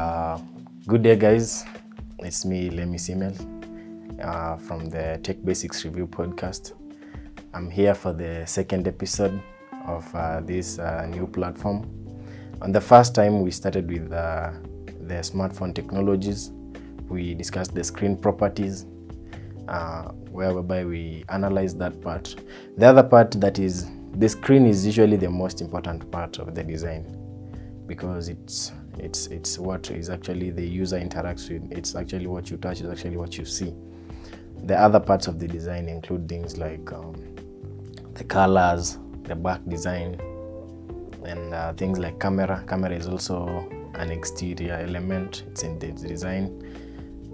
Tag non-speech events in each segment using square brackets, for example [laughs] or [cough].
Uh, good day, guys. It's me, Lemmy Simel, uh, from the Tech Basics Review podcast. I'm here for the second episode of uh, this uh, new platform. On the first time, we started with uh, the smartphone technologies. We discussed the screen properties, uh, whereby we analyze that part. The other part that is the screen is usually the most important part of the design because it's it's it's what is actually the user interacts with. It's actually what you touch. It's actually what you see. The other parts of the design include things like um, the colors, the back design, and uh, things like camera. Camera is also an exterior element. It's in the design,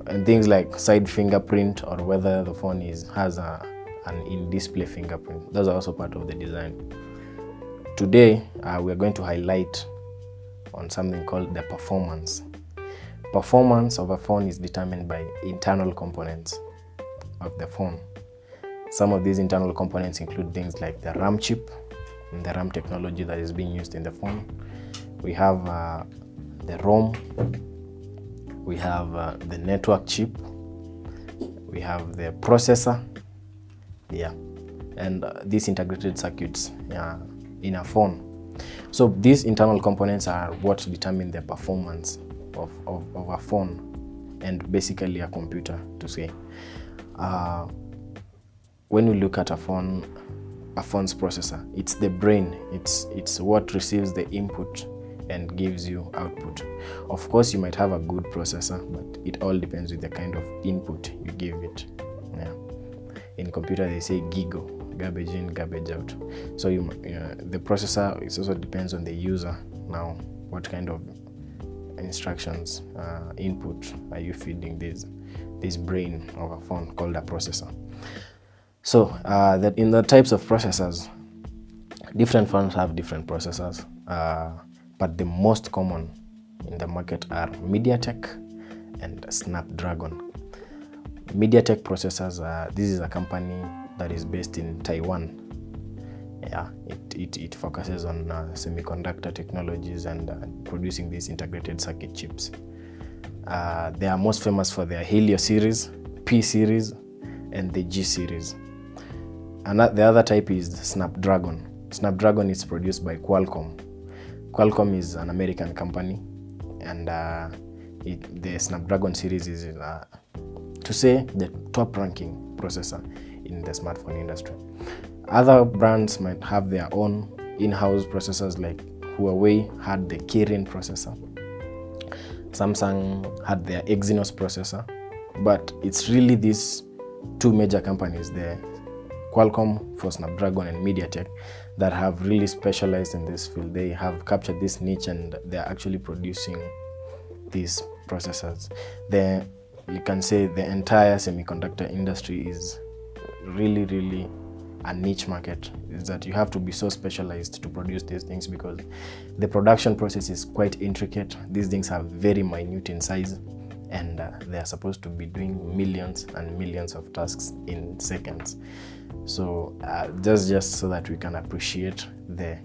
and things like side fingerprint or whether the phone is has a an in-display fingerprint. Those are also part of the design. Today, uh, we are going to highlight on something called the performance. Performance of a phone is determined by internal components of the phone. Some of these internal components include things like the RAM chip and the RAM technology that is being used in the phone. We have uh, the ROM, we have uh, the network chip, we have the processor, yeah, and uh, these integrated circuits uh, in a phone. So these internal components are what determine the performance of, of, of a phone and basically a computer to say. Uh, when we look at a phone, a phone's processor, it's the brain. It's it's what receives the input and gives you output. Of course, you might have a good processor, but it all depends with the kind of input you give it. Yeah. In computer, they say GIGO, garbage in, garbage out. So you, uh, the processor it also depends on the user. Now, what kind of instructions, uh, input are you feeding this this brain of a phone called a processor? So uh, that in the types of processors, different phones have different processors, uh, but the most common in the market are MediaTek and Snapdragon. MediaTek processors, this is a company that is based in Taiwan. Yeah, it, it, it focuses on uh, semiconductor technologies and uh, producing these integrated circuit chips. Uh, they are most famous for their Helio series, P series, and the G series. And the other type is Snapdragon. Snapdragon is produced by Qualcomm. Qualcomm is an American company, and uh, it, the Snapdragon series is, uh, to say, the top ranking processor in the smartphone industry. Other brands might have their own in house processors, like Huawei had the Kirin processor, Samsung had their Exynos processor, but it's really these two major companies, the Qualcomm for Snapdragon and MediaTek, that have really specialized in this field. They have captured this niche and they're actually producing these processors. The, you can say the entire semiconductor industry is really, really a niche market. Is that you have to be so specialized to produce these things because the production process is quite intricate. These things are very minute in size and uh, they are supposed to be doing millions and millions of tasks in seconds. So uh, just just so that we can appreciate the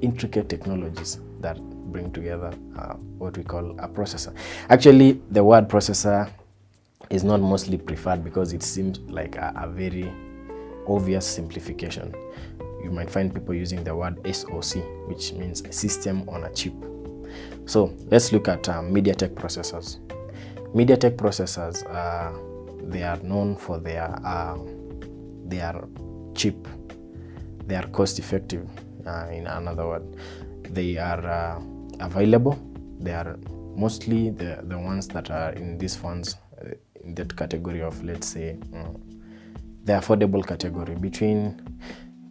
intricate technologies that bring together uh, what we call a processor. Actually, the word processor is not mostly preferred because it seems like a, a very obvious simplification. You might find people using the word SoC, which means system on a chip. So let's look at uh, MediaTek processors. MediaTek processors, uh, they are known for their uh, they are cheap, they are cost effective. Uh, in another word, they are uh, available. They are mostly the, the ones that are in these phones that category of let's say um, the affordable category between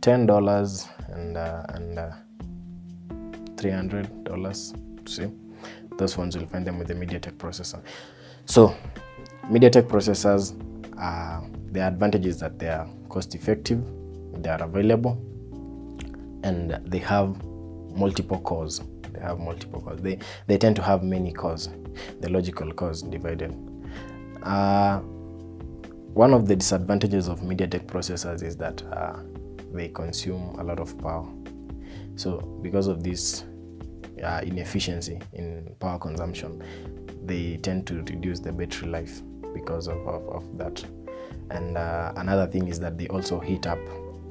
ten dollars and uh, and uh, three hundred dollars. See, those ones you'll find them with the MediaTek processor. So, MediaTek processors, uh, the advantage is that they are cost effective, they are available, and they have multiple cores. They have multiple cores. They, they tend to have many cores, the logical cores divided. Uh, one of the disadvantages of MediaTek processors is that uh, they consume a lot of power. So, because of this uh, inefficiency in power consumption, they tend to reduce the battery life because of, of, of that. And uh, another thing is that they also heat up.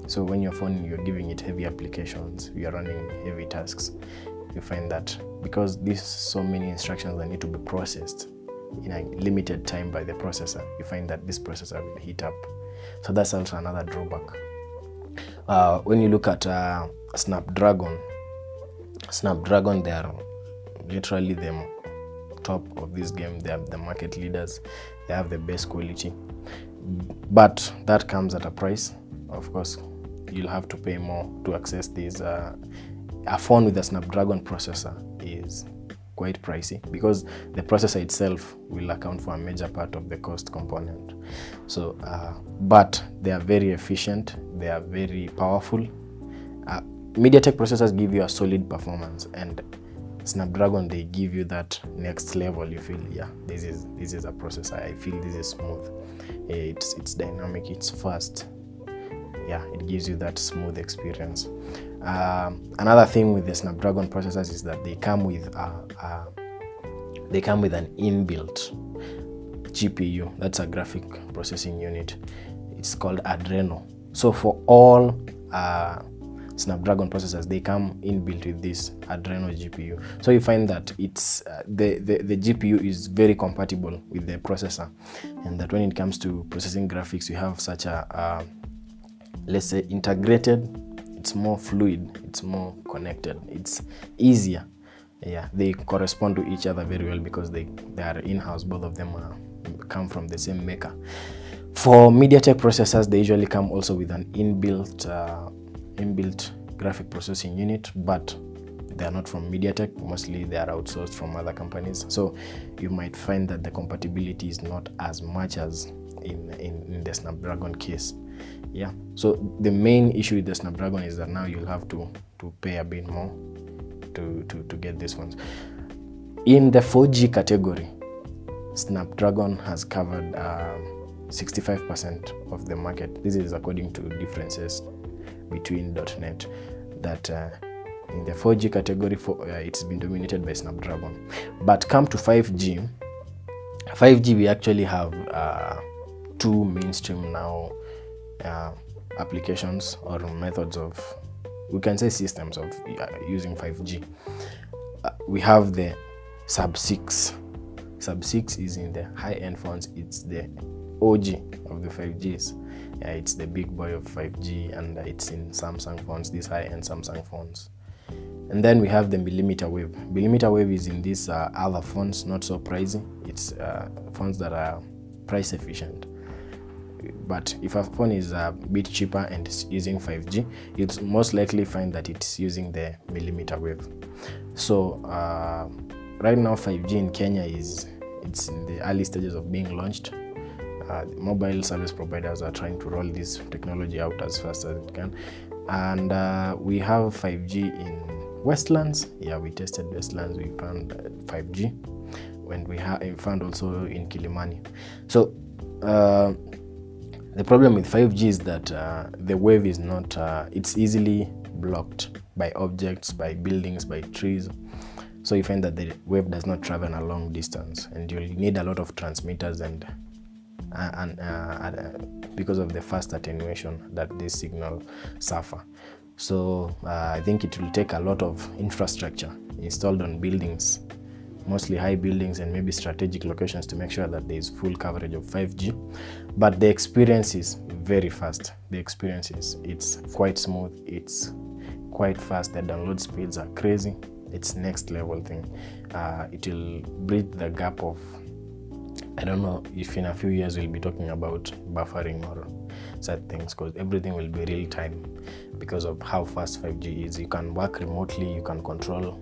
So when your phone, you're giving it heavy applications, you're running heavy tasks, you find that because there's so many instructions that need to be processed in a limited time by the processor, you find that this processor will heat up. So that's also another drawback. Uh, when you look at uh, Snapdragon, Snapdragon, they are literally the top of this game. They are the market leaders. They have the best quality, but that comes at a price. Of course, you'll have to pay more to access these. Uh, a phone with a Snapdragon processor is quite pricey because the processor itself will account for a major part of the cost component. So, uh, but they are very efficient. They are very powerful. Uh, MediaTek processors give you a solid performance, and Snapdragon they give you that next level. You feel, yeah, this is this is a processor. I feel this is smooth. It's it's dynamic. It's fast. Yeah, it gives you that smooth experience. Um, another thing with the Snapdragon processors is that they come with a, a, they come with an inbuilt GPU. That's a graphic processing unit. It's called Adreno. So for all uh, Snapdragon processors, they come inbuilt with this Adreno GPU. So you find that it's uh, the, the the GPU is very compatible with the processor, and that when it comes to processing graphics, you have such a uh, let's say integrated it's more fluid it's more connected it's easier. Yeah they correspond to each other very well because they they are in-house both of them are, come from the same maker. For mediatek processors they usually come also with an inbuilt uh, inbuilt graphic processing unit but they are not from mediatek. Mostly they are outsourced from other companies. So you might find that the compatibility is not as much as in, in, in the snapdragon case yeah. So the main issue with the snapdragon is that now you'll have to to pay a bit more to to, to get these phones in the 4g category snapdragon has covered uh, 65% of the market. This is according to differences between .net that uh, in the 4g category for, uh, it's been dominated by snapdragon. But come to 5g 5g we actually have uh, two mainstream now uh, applications or methods of we can say systems of uh, using 5g uh, we have the sub 6 sub 6 is in the high end phones. It's the og of the 5gs it's the big boy of 5g and it's in samsung phones these high end samsung phones. And then we have the millimeter wave. Millimeter wave is in these uh, other phones not so pricey. It's uh, phones that are price efficient but if a phone is a bit cheaper and is using 5G, you'd most likely find that it's using the millimeter wave. So uh, right now 5G in Kenya is it's in the early stages of being launched. Uh, mobile service providers are trying to roll this technology out as fast as it can, and uh, we have 5G in Westlands. Yeah, we tested Westlands. We found 5G, and we have found also in Kilimani. So uh, the problem with 5G is that uh, the wave is not, uh, it's easily blocked by objects, by buildings, by trees. So you find that the wave does not travel a long distance and you'll need a lot of transmitters and uh, and uh, uh, because of the fast attenuation that this signal suffer. So uh, I think it will take a lot of infrastructure installed on buildings mostly high buildings and maybe strategic locations to make sure that there is full coverage of 5G. But the experience is very fast. The experience is it's quite smooth. It's quite fast. The download speeds are crazy. It's next level thing. Uh, it will bridge the gap of I don't know if in a few years we'll be talking about buffering or such things because everything will be real time because of how fast 5G is. You can work remotely, you can control.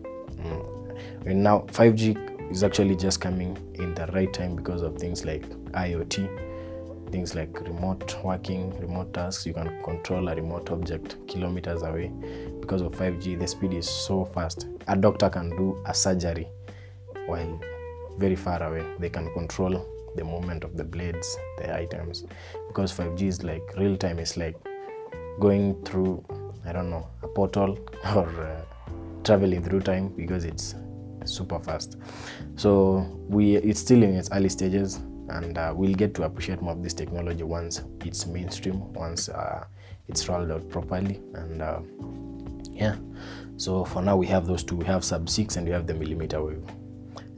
And now 5G is actually just coming in the right time because of things like IoT, things like remote working, remote tasks. You can control a remote object kilometers away. Because of 5G, the speed is so fast. A doctor can do a surgery while very far away. They can control the movement of the blades, the items. Because 5G is like real time, it's like going through, I don't know, a portal [laughs] or uh, traveling through time because it's super fast. So we it's still in its early stages, and uh, we'll get to appreciate more of this technology once it's mainstream, once uh, it's rolled out properly, and uh, yeah. So for now, we have those two. We have sub six, and we have the millimeter wave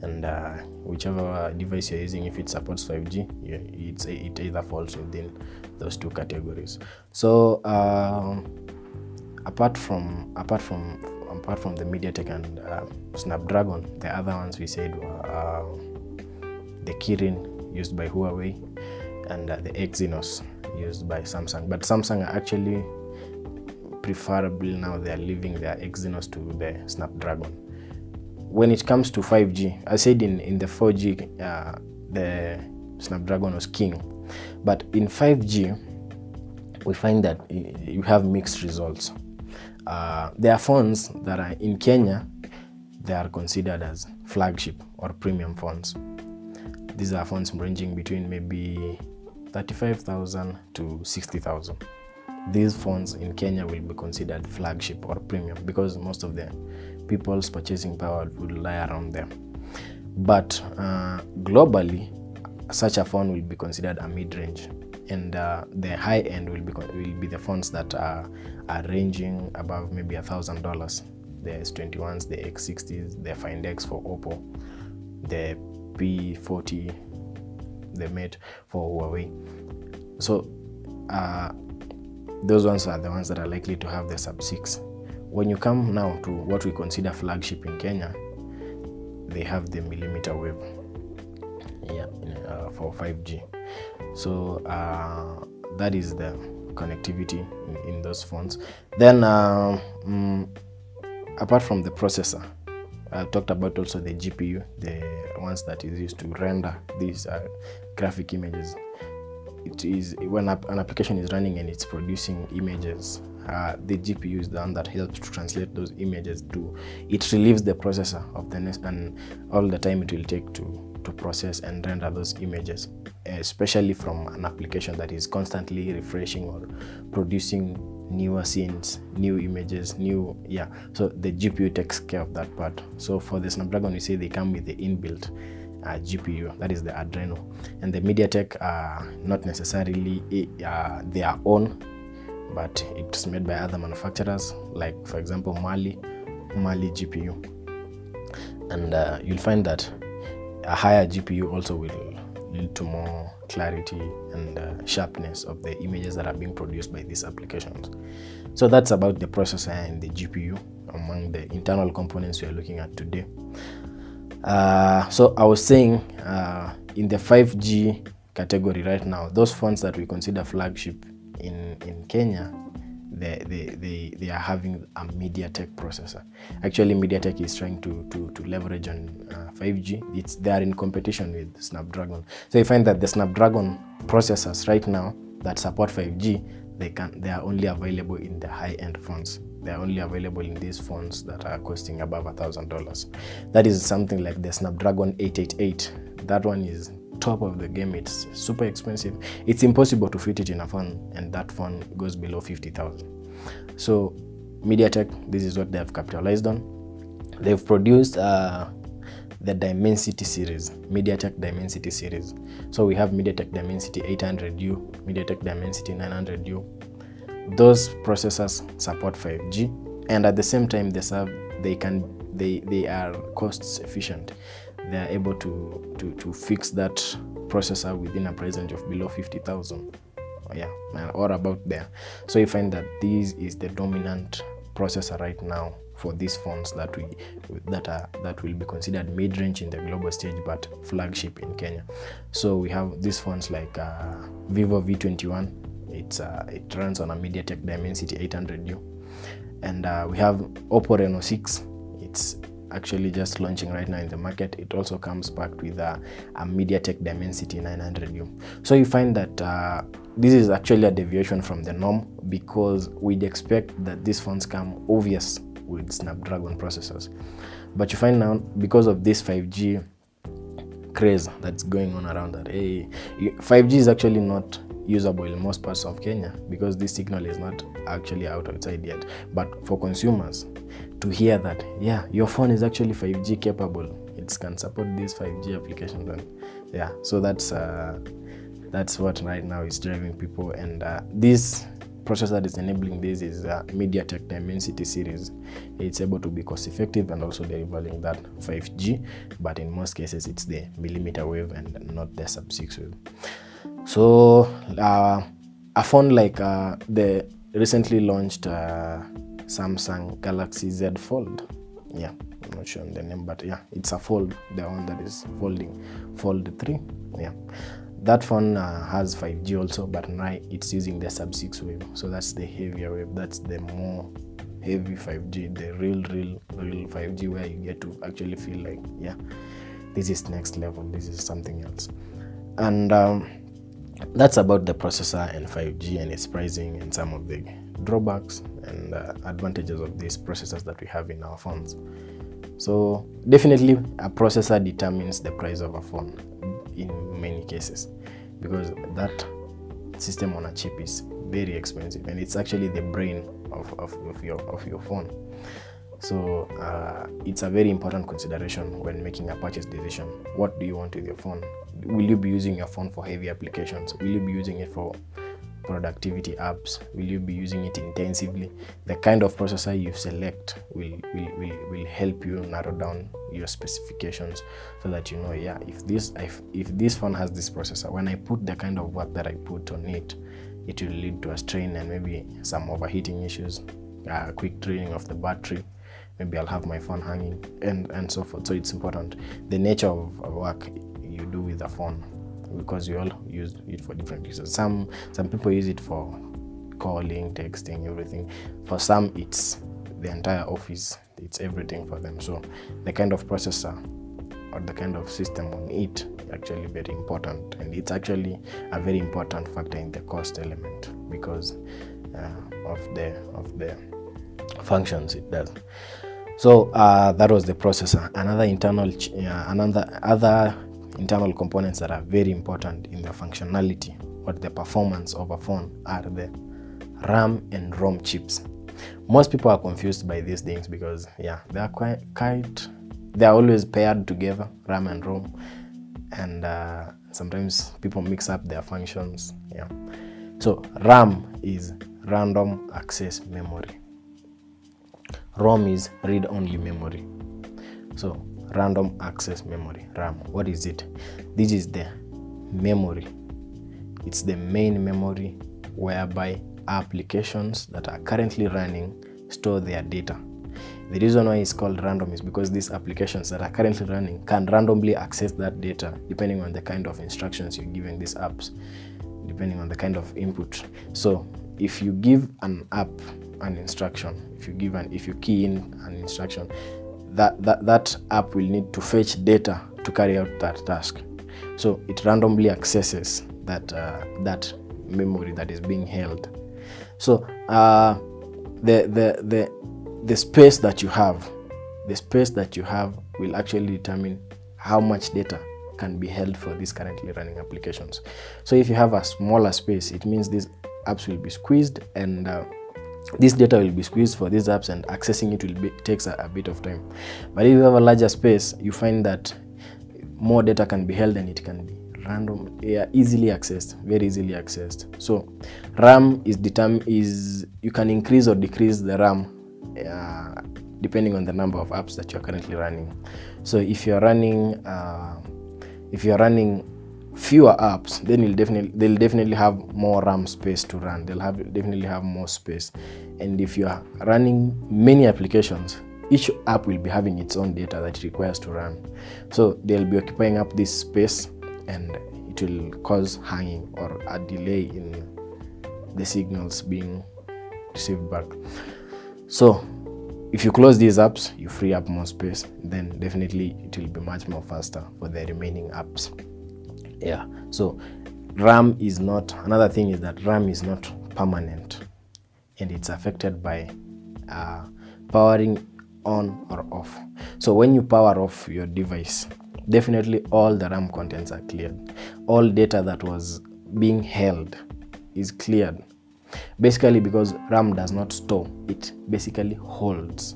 and uh, whichever device you're using if it supports 5g it's it either falls within those two categories so um, apart from apart from apart from the mediatek and uh, snapdragon the other ones we said were uh, the kirin used by huawei and uh, the exynos used by samsung but samsung are actually preferably now they are leaving their exynos to the snapdragon when it comes to 5G, I said in, in the 4G, uh, the Snapdragon was king. But in 5G, we find that you have mixed results. Uh, there are phones that are in Kenya, they are considered as flagship or premium phones. These are phones ranging between maybe 35,000 to 60,000. These phones in Kenya will be considered flagship or premium because most of the people's purchasing power will lie around them. But uh, globally, such a phone will be considered a mid-range, and uh, the high end will be will be the phones that are, are ranging above maybe a thousand dollars. The S21s, the X60s, the Find X for Oppo, the P40, the Mate for Huawei. So uh, those ones are the ones that are likely to have the sub 6 when you come now to what we consider flagship in Kenya, they have the millimeter wave yeah, uh, for 5G. So uh, that is the connectivity in, in those phones. Then, uh, um, apart from the processor, I talked about also the GPU, the ones that is used to render these uh, graphic images. It is when an application is running and it's producing images uh, the GPU is the one that helps to translate those images to it relieves the processor of the next and all the time it will take to to process and render those images especially from an application that is constantly refreshing or producing newer scenes new images new yeah. So the gpu takes care of that part. So for the snapdragon we say they come with the inbuilt uh, GPU, that is the Adreno, and the MediaTek are not necessarily uh, their own but it's made by other manufacturers like for example mali mali gpu and uh, you'll find that a higher gpu also will lead to more clarity and uh, sharpness of the images that are being produced by these applications. So that's about the processor and the gpu among the internal components we are looking at today. Uh, so i was saying uh, in the 5g category right now those phones that we consider flagship in, in Kenya, they, they, they, they are having a MediaTek processor. Actually, MediaTek is trying to, to, to leverage on uh, 5G. It's, they are in competition with Snapdragon. So you find that the Snapdragon processors right now that support 5G, they, can, they are only available in the high-end phones. They are only available in these phones that are costing above a $1,000. That is something like the Snapdragon 888. That one is top of the game it's super expensive. It's impossible to fit it in a phone and that phone goes below 50000 so mediatek this is what they have capitalized on. They've produced uh, the dimensity series mediatek dimensity series. So we have mediatek dimensity 800u mediatek dimensity 900u those processors support 5g and at the same time they serve they can they they are cost efficient they are able to, to, to fix that processor within a price range of below 50,000 yeah or about there. So you find that this is the dominant processor right now for these phones that we that are that will be considered mid-range in the global stage but flagship in Kenya. So we have these phones like uh, Vivo V21 it's uh, it runs on a MediaTek Dimensity 800U and uh, we have Oppo Reno 6 it's actually just launching right now in the market. It also comes packed with a, a MediaTek Dimensity 900U. So you find that uh, this is actually a deviation from the norm because we'd expect that these phones come obvious with Snapdragon processors. But you find now because of this 5G craze that's going on around that, hey, 5G is actually not usable in most parts of Kenya because this signal is not actually out outside yet. But for consumers to hear that, yeah, your phone is actually 5G capable, it can support these 5G applications, and yeah, so that's uh, that's what right now is driving people. And uh, this processor that is enabling this is uh, MediaTek Dimensity series. It's able to be cost effective and also delivering that 5G, but in most cases it's the millimeter wave and not the sub 6 wave. So uh, a phone like uh, the recently launched uh, Samsung Galaxy Z Fold, yeah, I'm not sure on the name, but yeah, it's a fold, the one that is folding, Fold 3, yeah. That phone uh, has 5G also, but now it's using the sub 6 wave, so that's the heavier wave, that's the more heavy 5G, the real, real, real 5G where you get to actually feel like, yeah, this is next level, this is something else. And um, that's about the processor and 5G and its pricing and some of the drawbacks and uh, advantages of these processors that we have in our phones. So definitely a processor determines the price of a phone in many cases because that system on a chip is very expensive and it's actually the brain of, of, of your, of your phone. So uh, it's a very important consideration when making a purchase decision. What do you want with your phone? Will you be using your phone for heavy applications? Will you be using it for productivity apps? Will you be using it intensively? The kind of processor you select will, will, will, will help you narrow down your specifications so that you know, yeah, if this if, if this phone has this processor, when I put the kind of work that I put on it, it will lead to a strain and maybe some overheating issues, uh, quick draining of the battery. Maybe I'll have my phone hanging and, and so forth. So it's important. The nature of, of work you do with the phone because we all use it for different uses. Some some people use it for calling, texting, everything. For some, it's the entire office. It's everything for them. So the kind of processor or the kind of system on it actually very important, and it's actually a very important factor in the cost element because uh, of the of the functions it does. So uh, that was the processor. Another internal, uh, another other internal components that are very important in the functionality or the performance of a phone are the RAM and ROM chips. Most people are confused by these things because yeah, they are quite, quite they are always paired together, RAM and ROM, and uh, sometimes people mix up their functions. Yeah, so RAM is random access memory. ROM is read-only memory. So random access memory ram. What is it? This is the memory. It's the main memory whereby applications that are currently running store their data. The reason why it's called random is because these applications that are currently running can randomly access that data depending on the kind of instructions you're giving these apps depending on the kind of input. So if you give an app an instruction if you give an if you key in an instruction that, that, that app will need to fetch data to carry out that task. So it randomly accesses that, uh, that memory that is being held. So uh, the, the, the, the space that you have, the space that you have will actually determine how much data can be held for these currently running applications. So if you have a smaller space, it means these apps will be squeezed and uh, this data will be squeezed for these apps and accessing it will be takes a, a, bit of time. But if you have a larger space you find that more data can be held and it can be random yeah, easily accessed very easily accessed. So ram is determined is you can increase or decrease the ram uh, depending on the number of apps that you're currently running. So if you're running uh, if you're running fewer apps then you'll definitely they'll definitely have more ram space to run. They'll have definitely have more space. And if you are running many applications each app will be having its own data that it requires to run. So they'll be occupying up this space and it will cause hanging or a delay in the signals being received back. So if you close these apps you free up more space then definitely it will be much more faster for the remaining apps yeah. So ram is not another thing is that ram is not permanent and it's affected by uh, powering on or off. So when you power off your device definitely all the ram contents are cleared. All data that was being held is cleared. Basically because ram does not store it basically holds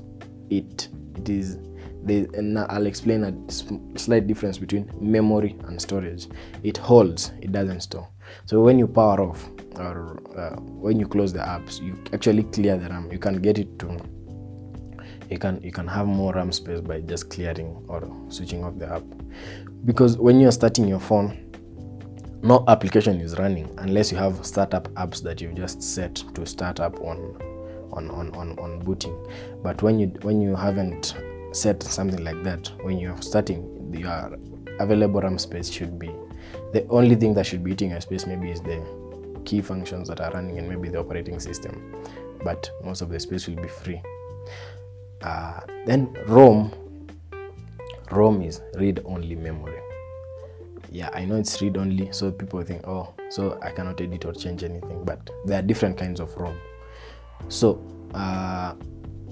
it. It is the, and i'll explain a slight difference between memory and storage. It holds it doesn't store. So when you power off or uh, when you close the apps you actually clear the ram. You can get it to you can you can have more ram space by just clearing or switching off the app. Because when you're starting your phone no application is running unless you have startup apps that you've just set to start up on on, on, on, on booting. But when you when you haven't set something like that when you're starting your available ram space should be the only thing that should be eating your space maybe is the key functions that are running and maybe the operating system but most of the space will be free. Uh, then rom rom is read only memory. Yeah i know it's read only so people think oh so i cannot edit or change anything but there are different kinds of rom. So uh,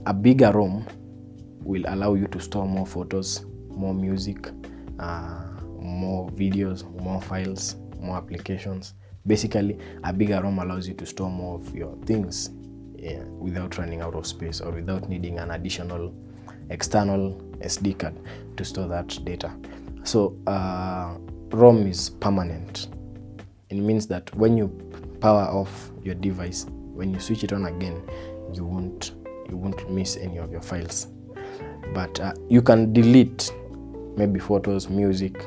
a bigger rom will allow you to store more photos more music uh, more videos more files more applications. Basically a bigger rom allows you to store more of your things yeah, without running out of space or without needing an additional external sd card to store that data. So uh, rom is permanent. It means that when you power off your device when you switch it on again you won't you won't miss any of your files but uh, you can delete maybe photos music.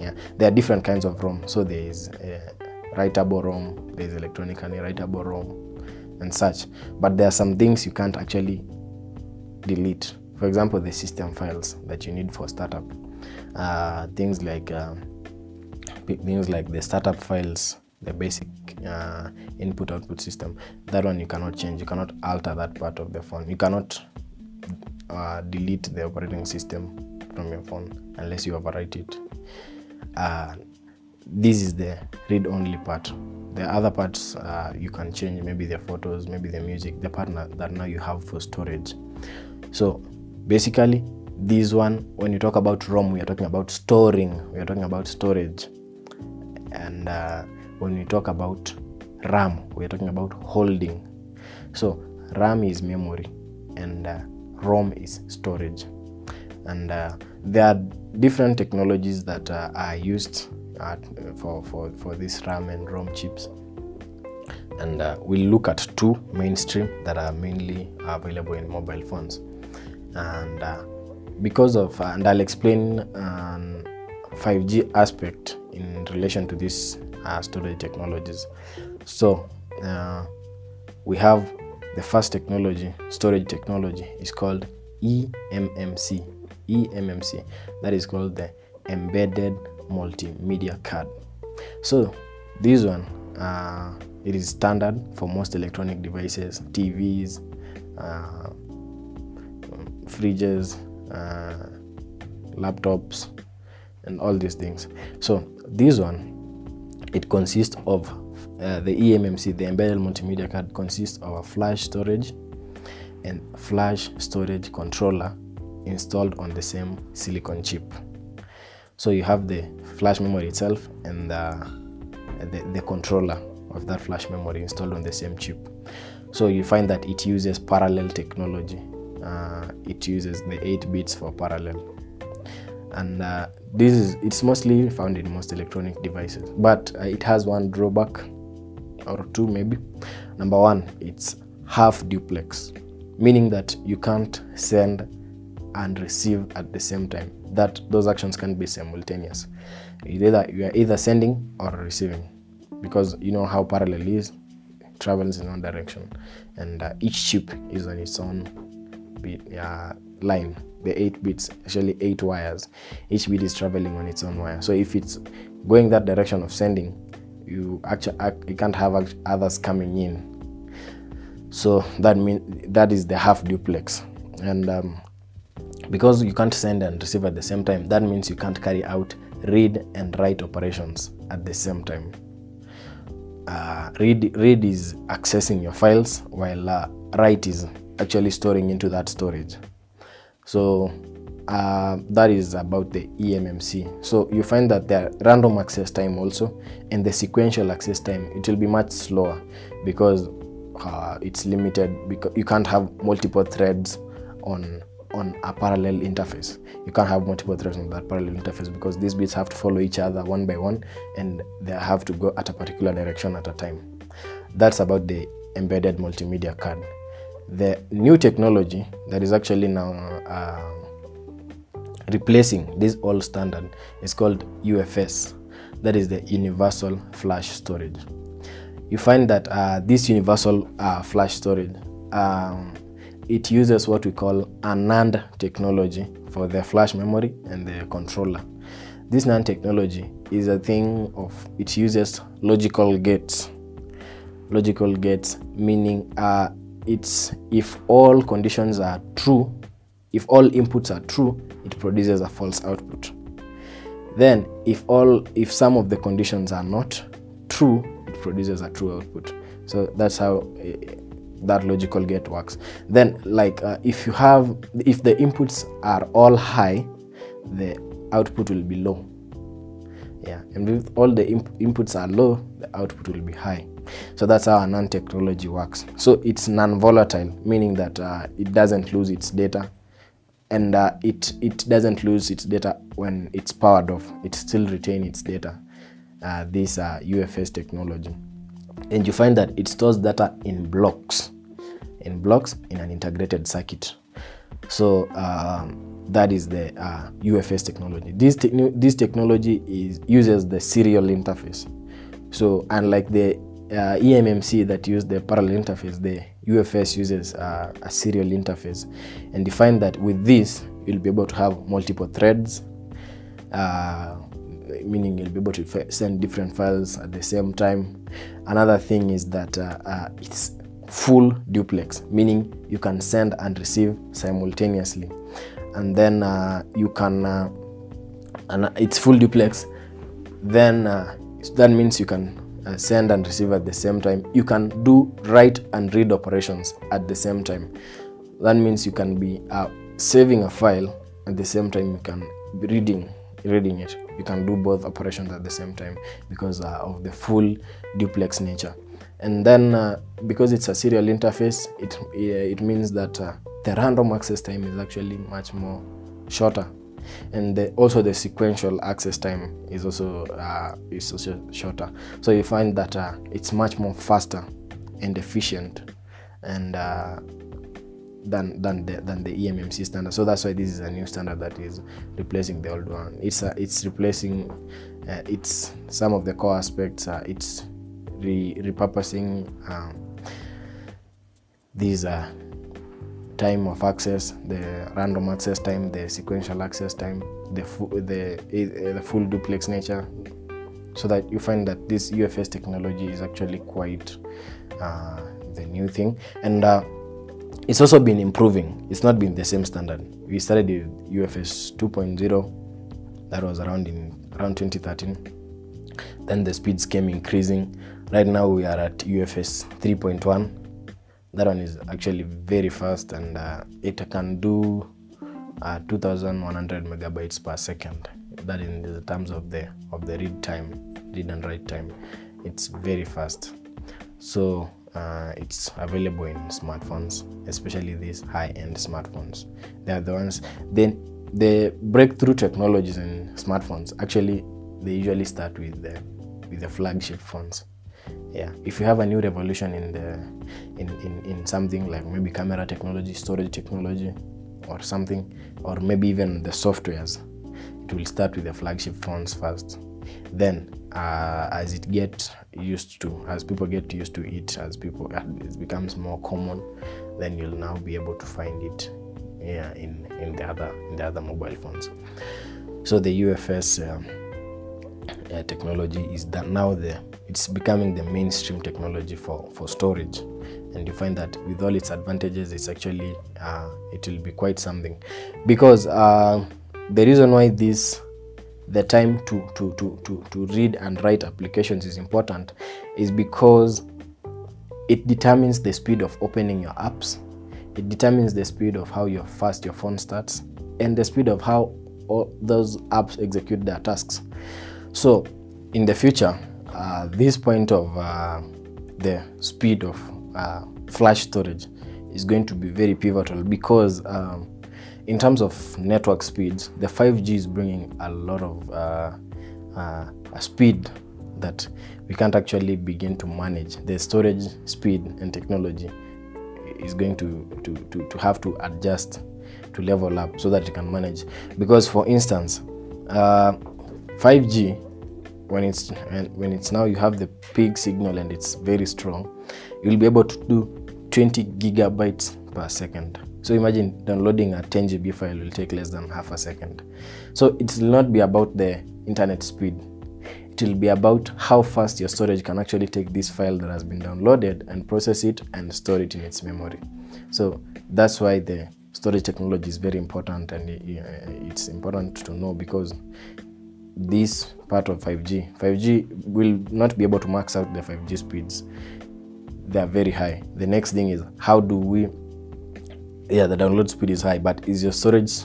Yeah. There are different kinds of rom. So there is uh, writable rom there is electronically writable rom and such. But there are some things you can't actually delete. For example the system files that you need for startup. Uh, things like uh, things like the startup files the basic uh, input output system. That one you cannot change. You cannot alter that part of the phone. You cannot uh, delete the operating system from your phone unless you overwrite it. Uh, this is the read only part. The other parts uh, you can change maybe the photos maybe the music the partner that now you have for storage. So basically this one when you talk about rom we are talking about storing we are talking about storage. And uh, when we talk about ram we are talking about holding. So ram is memory. And uh, rom is storage. And uh, there are different technologies that uh, are used at, for, for, for this ram and rom chips. And uh, we'll look at two mainstream that are mainly available in mobile phones. And uh, because of and i'll explain um, 5g aspect in relation to these uh, storage technologies. So uh, we have the first technology storage technology is called emmc emmc that is called the embedded multimedia card. So this one uh, it is standard for most electronic devices tvs uh, fridges uh, laptops and all these things. So this one it consists of uh, the emmc the embedded multimedia card consists of a flash storage and flash storage controller installed on the same silicon chip. So you have the flash memory itself and the, the, the controller of that flash memory installed on the same chip. So you find that it uses parallel technology. Uh, it uses the 8 bits for parallel and uh, this is it's mostly found in most electronic devices. But uh, it has one drawback or two maybe. Number one it's half duplex meaning that you can't send and receive at the same time. That those actions can be simultaneous. Either you are either sending or receiving. Because you know how parallel is travels in one direction. And uh, each chip is on its own bit, uh, line the eight bits actually eight wires. Each bit is traveling on its own wire. So if it's going that direction of sending you actually you can't have others coming in. So that means that is the half duplex. And um, because you can't send and receive at the same time that means you can't carry out read and write operations at the same time. Uh, read read is accessing your files while uh, write is actually storing into that storage so uh, that is about the EMMC. So you find that the random access time also and the sequential access time it will be much slower because uh, it's limited because you can't have multiple threads on on a parallel interface. You can't have multiple threads on that parallel interface because these bits have to follow each other one by one and they have to go at a particular direction at a time. That's about the embedded multimedia card. The new technology that is actually now uh, replacing this old standard is called UFS. That is the Universal Flash Storage. You find that uh, this Universal uh, Flash Storage um, it uses what we call a NAND technology for the flash memory and the controller. This NAND technology is a thing of it uses logical gates. Logical gates meaning uh, it's if all conditions are true, if all inputs are true, it produces a false output. Then if all if some of the conditions are not true, it produces a true output. So that's how uh, that logical gate works then like uh, if you have if the inputs are all high the output will be low yeah and if all the imp inputs are low the output will be high so that's how a NAND technology works. So it's non-volatile meaning that uh, it doesn't lose its data and uh, it it doesn't lose its data when it's powered off. It still retain its data uh, this uh, UFS technology. And you find that it stores data in blocks in blocks in an integrated circuit. So um, that is the uh, UFS technology. This, te this technology is uses the serial interface. So unlike the uh, EMMC that use the parallel interface the UFS uses uh, a serial interface and you find that with this you'll be able to have multiple threads uh, meaning you'll be able to send different files at the same time. Another thing is that uh, uh, it's full duplex, meaning you can send and receive simultaneously. And then uh, you can, uh, and it's full duplex, then that means you can uh, send and receive at the same time. You can do write and read operations at the same time. That means you can be saving a file at the same time you can be reading reading it you can do both operations at the same time because uh, of the full duplex nature and then uh, because it's a serial interface it it means that uh, the random access time is actually much more shorter and the, also the sequential access time is also uh, is also shorter so you find that uh, it's much more faster and efficient and uh, than than the than the EMMC standard. So that's why this is a new standard that is replacing the old one. It's uh, it's replacing uh, it's some of the core aspects. Uh, it's re repurposing um, these uh, time of access, the random access time, the sequential access time, the the uh, the full duplex nature, so that you find that this UFS technology is actually quite uh, the new thing and. Uh, it's also been improving. It's not been the same standard. We started with UFS 2.0, that was around in around 2013. Then the speeds came increasing. Right now we are at UFS 3.1. That one is actually very fast and uh, it can do uh, 2,100 megabytes per second. That in the terms of the of the read time, read and write time, it's very fast. So uh, it's available in smartphones especially these high-end smartphones they are the ones then the breakthrough technologies in smartphones actually they usually start with the with the flagship phones yeah. If you have a new revolution in the in, in in something like maybe camera technology storage technology or something or maybe even the softwares it will start with the flagship phones first. Then uh, as it gets used to as people get used to it as people it becomes more common then you'll now be able to find it yeah in in the other in the other mobile phones. So the ufs um, uh, technology is that now the it's becoming the mainstream technology for for storage. And you find that with all its advantages it's actually uh, it will be quite something. Because uh, the reason why this the time to, to, to, to, to read and write applications is important is because it determines the speed of opening your apps. It determines the speed of how your fast your phone starts and the speed of how all those apps execute their tasks. So, in the future, uh, this point of uh, the speed of uh, flash storage is going to be very pivotal because um, in terms of network speeds, the 5G is bringing a lot of uh, uh, a speed that we can't actually begin to manage. The storage speed and technology is going to, to, to, to have to adjust to level up so that you can manage. Because, for instance, uh, 5G when it's when it's now you have the peak signal and it's very strong, you'll be able to do 20 gigabytes per second. So imagine downloading a 10 GB file will take less than half a second. So it will not be about the internet speed. It will be about how fast your storage can actually take this file that has been downloaded and process it and store it in its memory. So that's why the storage technology is very important and eh, it's important to know because this part of 5G, 5G will not be able to max out the 5G speeds. They are very high. The next thing is how do we yeah the download speed is high but is your storage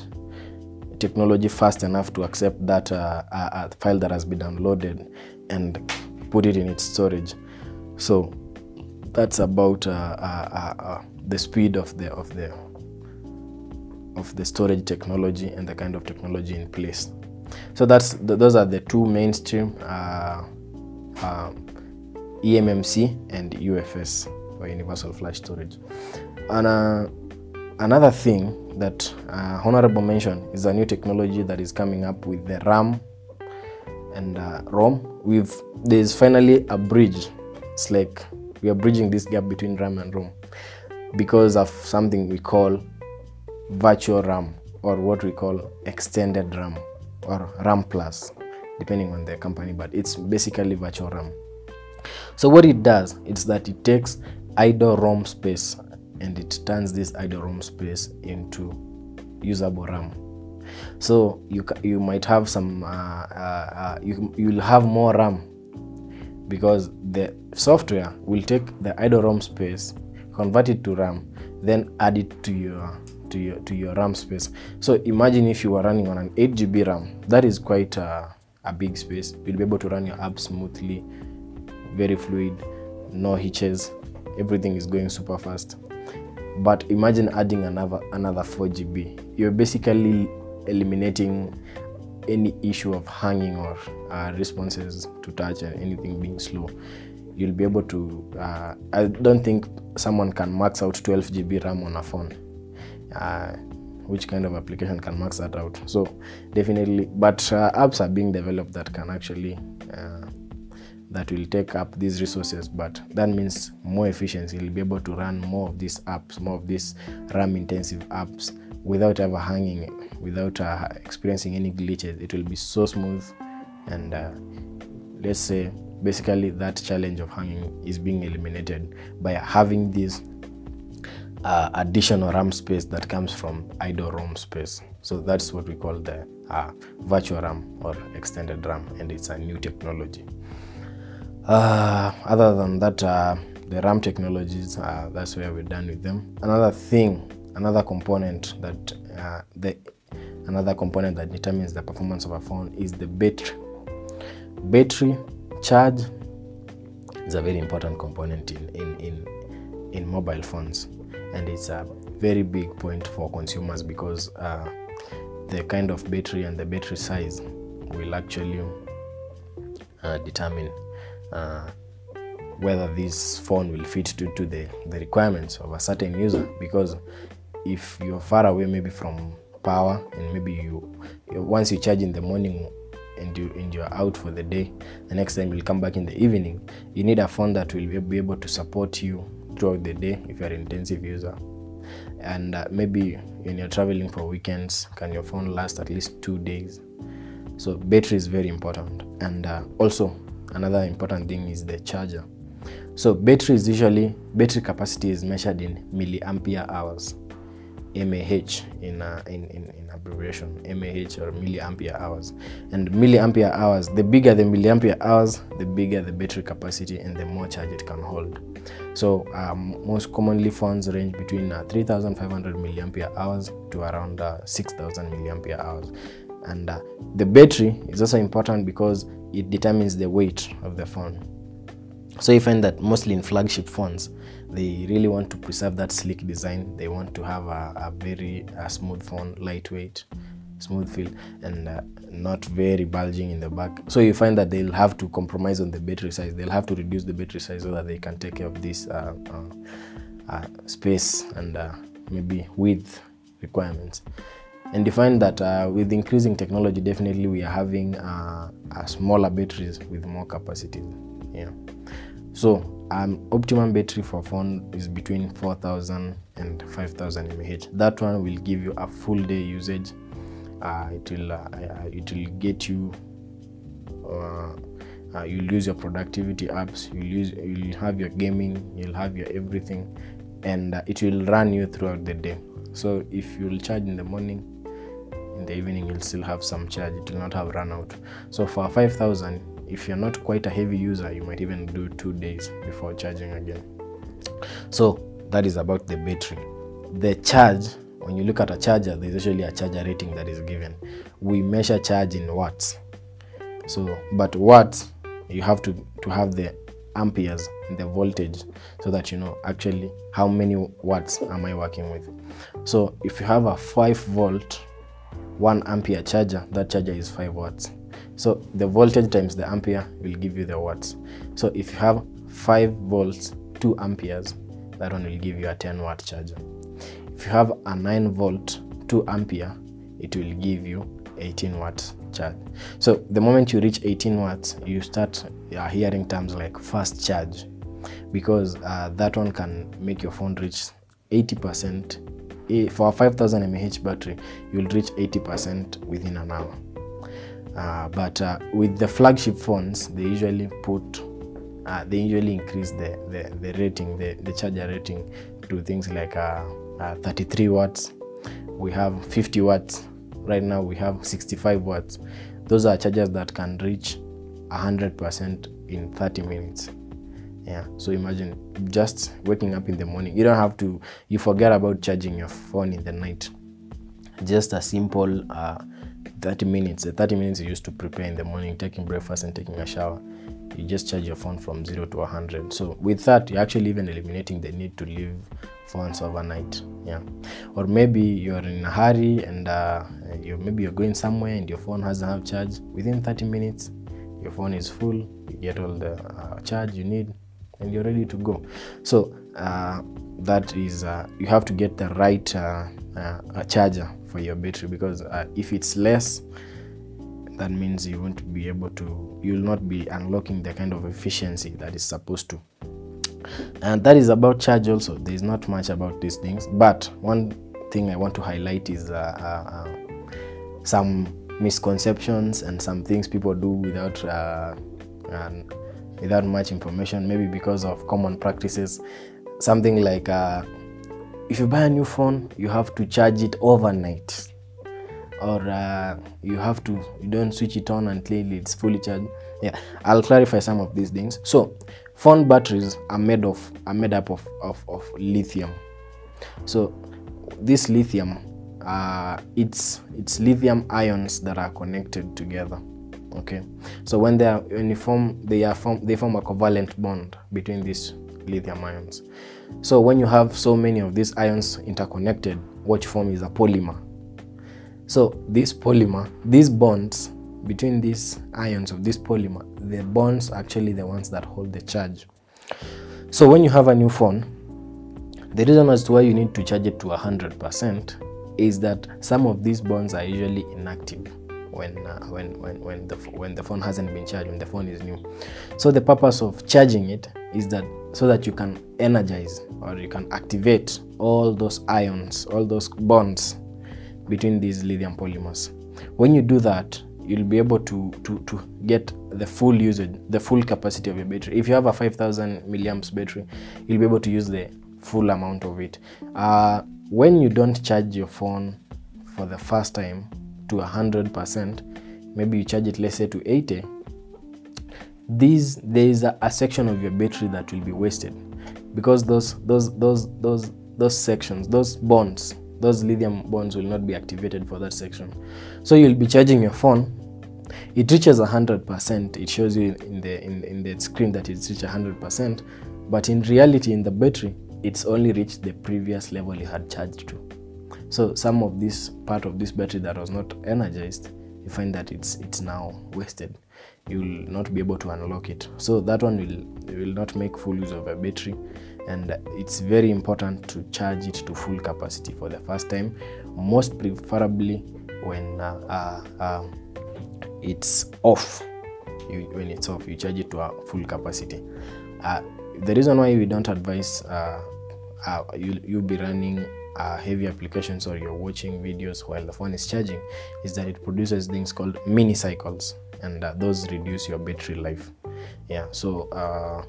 technology fast enough to accept that uh, a, a file that has been downloaded and put it in its storage so that's about uh, uh, uh, the speed of the of the of the storage technology and the kind of technology in place so that's th those are the two mainstream uh, uh, eMMC and UFS or universal flash storage. And uh, another thing that uh, honorable mention is a new technology that is coming up with the ram and uh, rom. We've there's finally a bridge. It's like we are bridging this gap between ram and rom because of something we call virtual ram or what we call extended ram or ram plus depending on the company but it's basically virtual ram. So what it does is that it takes idle rom space and it turns this idle rom space into usable ram. So you you might have some uh, uh, uh, you you'll have more ram because the software will take the idle rom space convert it to ram then add it to your to your to your ram space. So imagine if you were running on an 8 gb ram that is quite a, a big space. You'll be able to run your app smoothly very fluid no hitches everything is going super fast. But imagine adding another another 4 gb you're basically eliminating any issue of hanging or uh, responses to touch and anything being slow. You'll be able to uh, i don't think someone can max out 12 gb ram on a phone uh, which kind of application can max that out? So definitely but uh, apps are being developed that can actually uh, that will take up these resources but that means more efficiency. You'll be able to run more of these apps more of these ram intensive apps without ever hanging without uh, experiencing any glitches. It will be so smooth and uh, let's say basically that challenge of hanging is being eliminated by having this uh, additional RAM space that comes from idle ROM space. So that's what we call the uh, virtual RAM or extended RAM, and it's a new technology. Uh, other than that, uh, the RAM technologies, uh, that's where we're done with them. Another thing, another component that uh, the another component that determines the performance of a phone is the battery. Battery charge is a very important component in in in, in mobile phones and it's a very big point for consumers because uh, the kind of battery and the battery size will actually uh, determine uh, whether this phone will fit to, to the, the requirements of a certain user. Because if you're far away maybe from power and maybe you, once you charge in the morning and you and you're out for the day the next time you'll come back in the evening you need a phone that will be able to support you throughout the day if you're an intensive user. And uh, maybe when you're traveling for weekends can your phone last at least two days? So battery is very important. And uh, also another important thing is the charger. So battery is usually battery capacity is measured in milliampere hours mAh in, a, in, in, in abbreviation, mAh or milliampere hours. And milliampere hours, the bigger the milliampere hours, the bigger the battery capacity and the more charge it can hold. So um, most commonly phones range between uh, 3,500 milliampere hours to around uh, 6,000 milliampere hours. And uh, the battery is also important because it determines the weight of the phone. So you find that mostly in flagship phones, they really want to preserve that sleek design. They want to have a, a very a smooth phone, lightweight, smooth feel, and uh, not very bulging in the back. So you find that they'll have to compromise on the battery size. They'll have to reduce the battery size so that they can take care of this uh, uh, uh space and uh, maybe width requirements. And you find that uh, with increasing technology, definitely we are having smaller batteries with more capacity. Yeah. So um, optimum battery for phone is between 4000 and 5000 mAh. That one will give you a full day usage. Uh, it will uh it will get you. Uh, uh, you'll use your productivity apps. You'll use you'll have your gaming. You'll have your everything, and uh, it will run you throughout the day. So if you'll charge in the morning, in the evening you'll still have some charge. It will not have run out. So for 5000 if you're not quite a heavy user you might even do two days before charging again. So that is about the battery. The charge when you look at a charger there's usually a charger rating that is given. We measure charge in watts. So but watts you have to to have the amperes the voltage so that you know actually how many watts am i working with. So if you have a 5 volt 1 ampere charger that charger is 5 watts so the voltage times the ampere will give you the watts. So if you have 5 volts, 2 amperes, that one will give you a 10 watt charger. If you have a 9 volt, 2 ampere, it will give you 18 watts charge. So the moment you reach 18 watts, you start uh, hearing terms like fast charge because uh, that one can make your phone reach 80%. For a 5000 mAh battery, you'll reach 80% within an hour. Uh, but uh, with the flagship phones, they usually put, uh, they usually increase the, the, the rating, the, the charger rating to things like uh, uh, 33 watts. We have 50 watts. Right now we have 65 watts. Those are chargers that can reach 100% in 30 minutes. Yeah, so imagine just waking up in the morning. You don't have to, you forget about charging your phone in the night. Just a simple uh, 30 minutes, the 30 minutes you used to prepare in the morning, taking breakfast and taking a shower, you just charge your phone from 0 to 100. So with that, you're actually even eliminating the need to leave phones overnight. Yeah. Or maybe you're in a hurry and uh, you maybe you're going somewhere and your phone hasn't have charge. Within 30 minutes, your phone is full, you get all the uh, charge you need and you're ready to go. So uh, that is, uh, you have to get the right uh, uh, charger for your battery because uh, if it's less that means you won't be able to you'll not be unlocking the kind of efficiency that is supposed to. And that is about charge also. There's not much about these things but one thing i want to highlight is uh, some misconceptions and some things people do without uh, without much information maybe because of common practices something like uh, if you buy a new phone you have to charge it overnight. Or uh, you have to you don't switch it on until it's fully charged. Yeah i'll clarify some of these things. So phone batteries are made of are made up of, of, of lithium. So this lithium uh, it's it's lithium ions that are connected together okay? So when they are when they are form they form a covalent bond between these lithium ions so when you have so many of these ions interconnected, what you form is a polymer. So this polymer, these bonds between these ions of this polymer, the bonds actually the ones that hold the charge. So when you have a new phone, the reason as to why you need to charge it to 100% is that some of these bonds are usually inactive when uh, when when when the when the phone hasn't been charged when the phone is new so the purpose of charging it is that so that you can energize or you can activate all those ions all those bonds between these lithium polymers. When you do that you'll be able to to to get the full usage the full capacity of your battery. If you have a 5000 milliamps battery you'll be able to use the full amount of it. Uh, when you don't charge your phone for the first time to 100% maybe you charge it let's say to 80 these there is a, a section of your battery that will be wasted. Because those those those those those sections those bonds those lithium bonds will not be activated for that section. So you'll be charging your phone. It reaches 100% it shows you in the in, in the screen that it's reached 100% but in reality in the battery it's only reached the previous level you had charged to. So some of this part of this battery that was not energized you find that it's it's now wasted you will not be able to unlock it. So that one will will not make full use of a battery. And it's very important to charge it to full capacity for the first time most preferably when uh, uh, uh, it's off. You, when it's off you charge it to a full capacity. Uh, the reason why we don't advise uh, uh, you, you'll be running uh, heavy applications or you're watching videos while the phone is charging is that it produces things called mini cycles and uh, those reduce your battery life. Yeah so uh,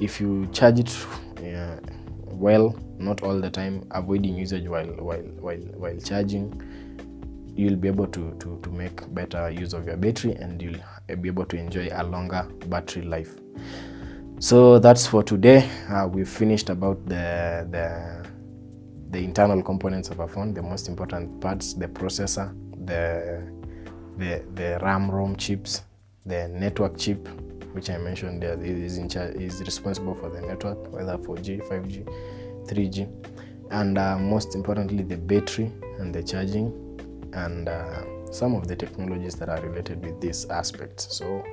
if you charge it uh, well not all the time avoiding usage while while while while charging you'll be able to, to to make better use of your battery and you'll be able to enjoy a longer battery life. So that's for today. Uh, we've finished about the the the internal components of a phone the most important parts the processor the the the ram rom chips the network chip which i mentioned there is in charge is responsible for the network whether 4g 5g 3g and uh, most importantly the battery and the charging and uh, some of the technologies that are related with these aspects so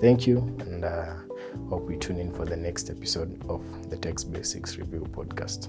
thank you and uh, hope we tune in for the next episode of the text basics review podcast